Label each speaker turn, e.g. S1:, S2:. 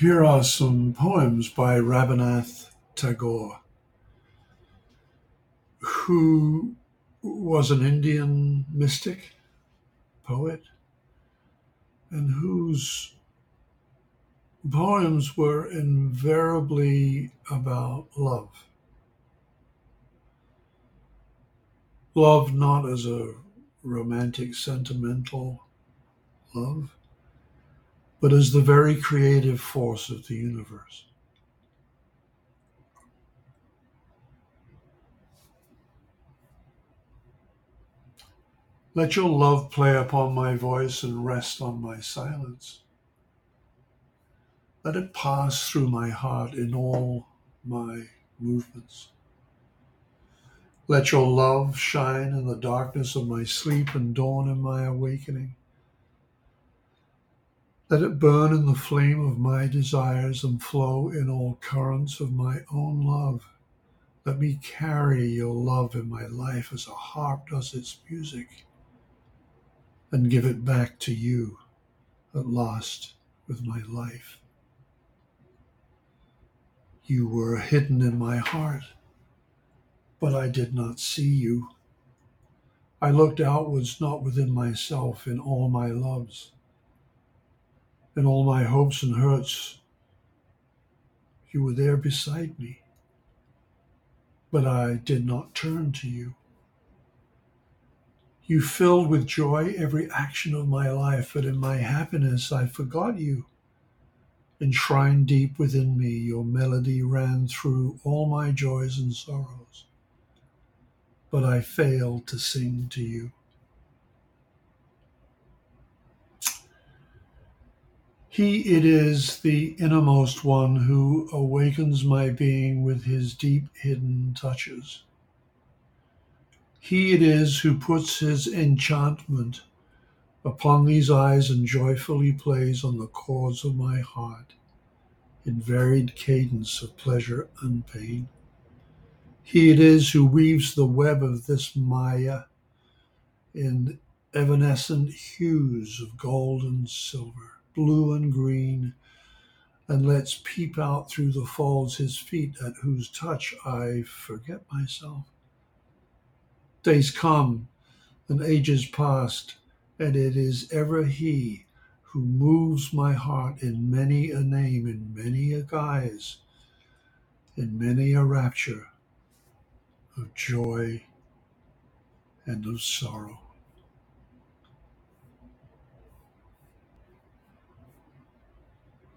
S1: Here are some poems by Rabindranath Tagore, who was an Indian mystic, poet, and whose poems were invariably about love. Love not as a romantic, sentimental love, but as the very creative force of the universe. Let your love play upon my voice and rest on my silence. Let it pass through my heart in all my movements. Let your love shine in the darkness of my sleep and dawn in my awakening. Let it burn in the flame of my desires and flow in all currents of my own love. Let me carry your love in my life as a harp does its music and give it back to you at last with my life. You were hidden in my heart, but I did not see you. I looked outwards, not within myself, in all my loves and all my hopes and hurts, you were there beside me. But I did not turn to you. You filled with joy every action of my life, but in my happiness I forgot you. Enshrined deep within me, your melody ran through all my joys and sorrows, but I failed to sing to you. He it is, the innermost one, who awakens my being with his deep hidden touches. He it is who puts his enchantment upon these eyes and joyfully plays on the chords of my heart in varied cadence of pleasure and pain. He it is who weaves the web of this Maya in evanescent hues of gold and silver blue and green, and lets peep out through the folds his feet, at whose touch I forget myself. Days come and ages past, and it is ever he who moves my heart in many a name, in many a guise, in many a rapture of joy and of sorrow.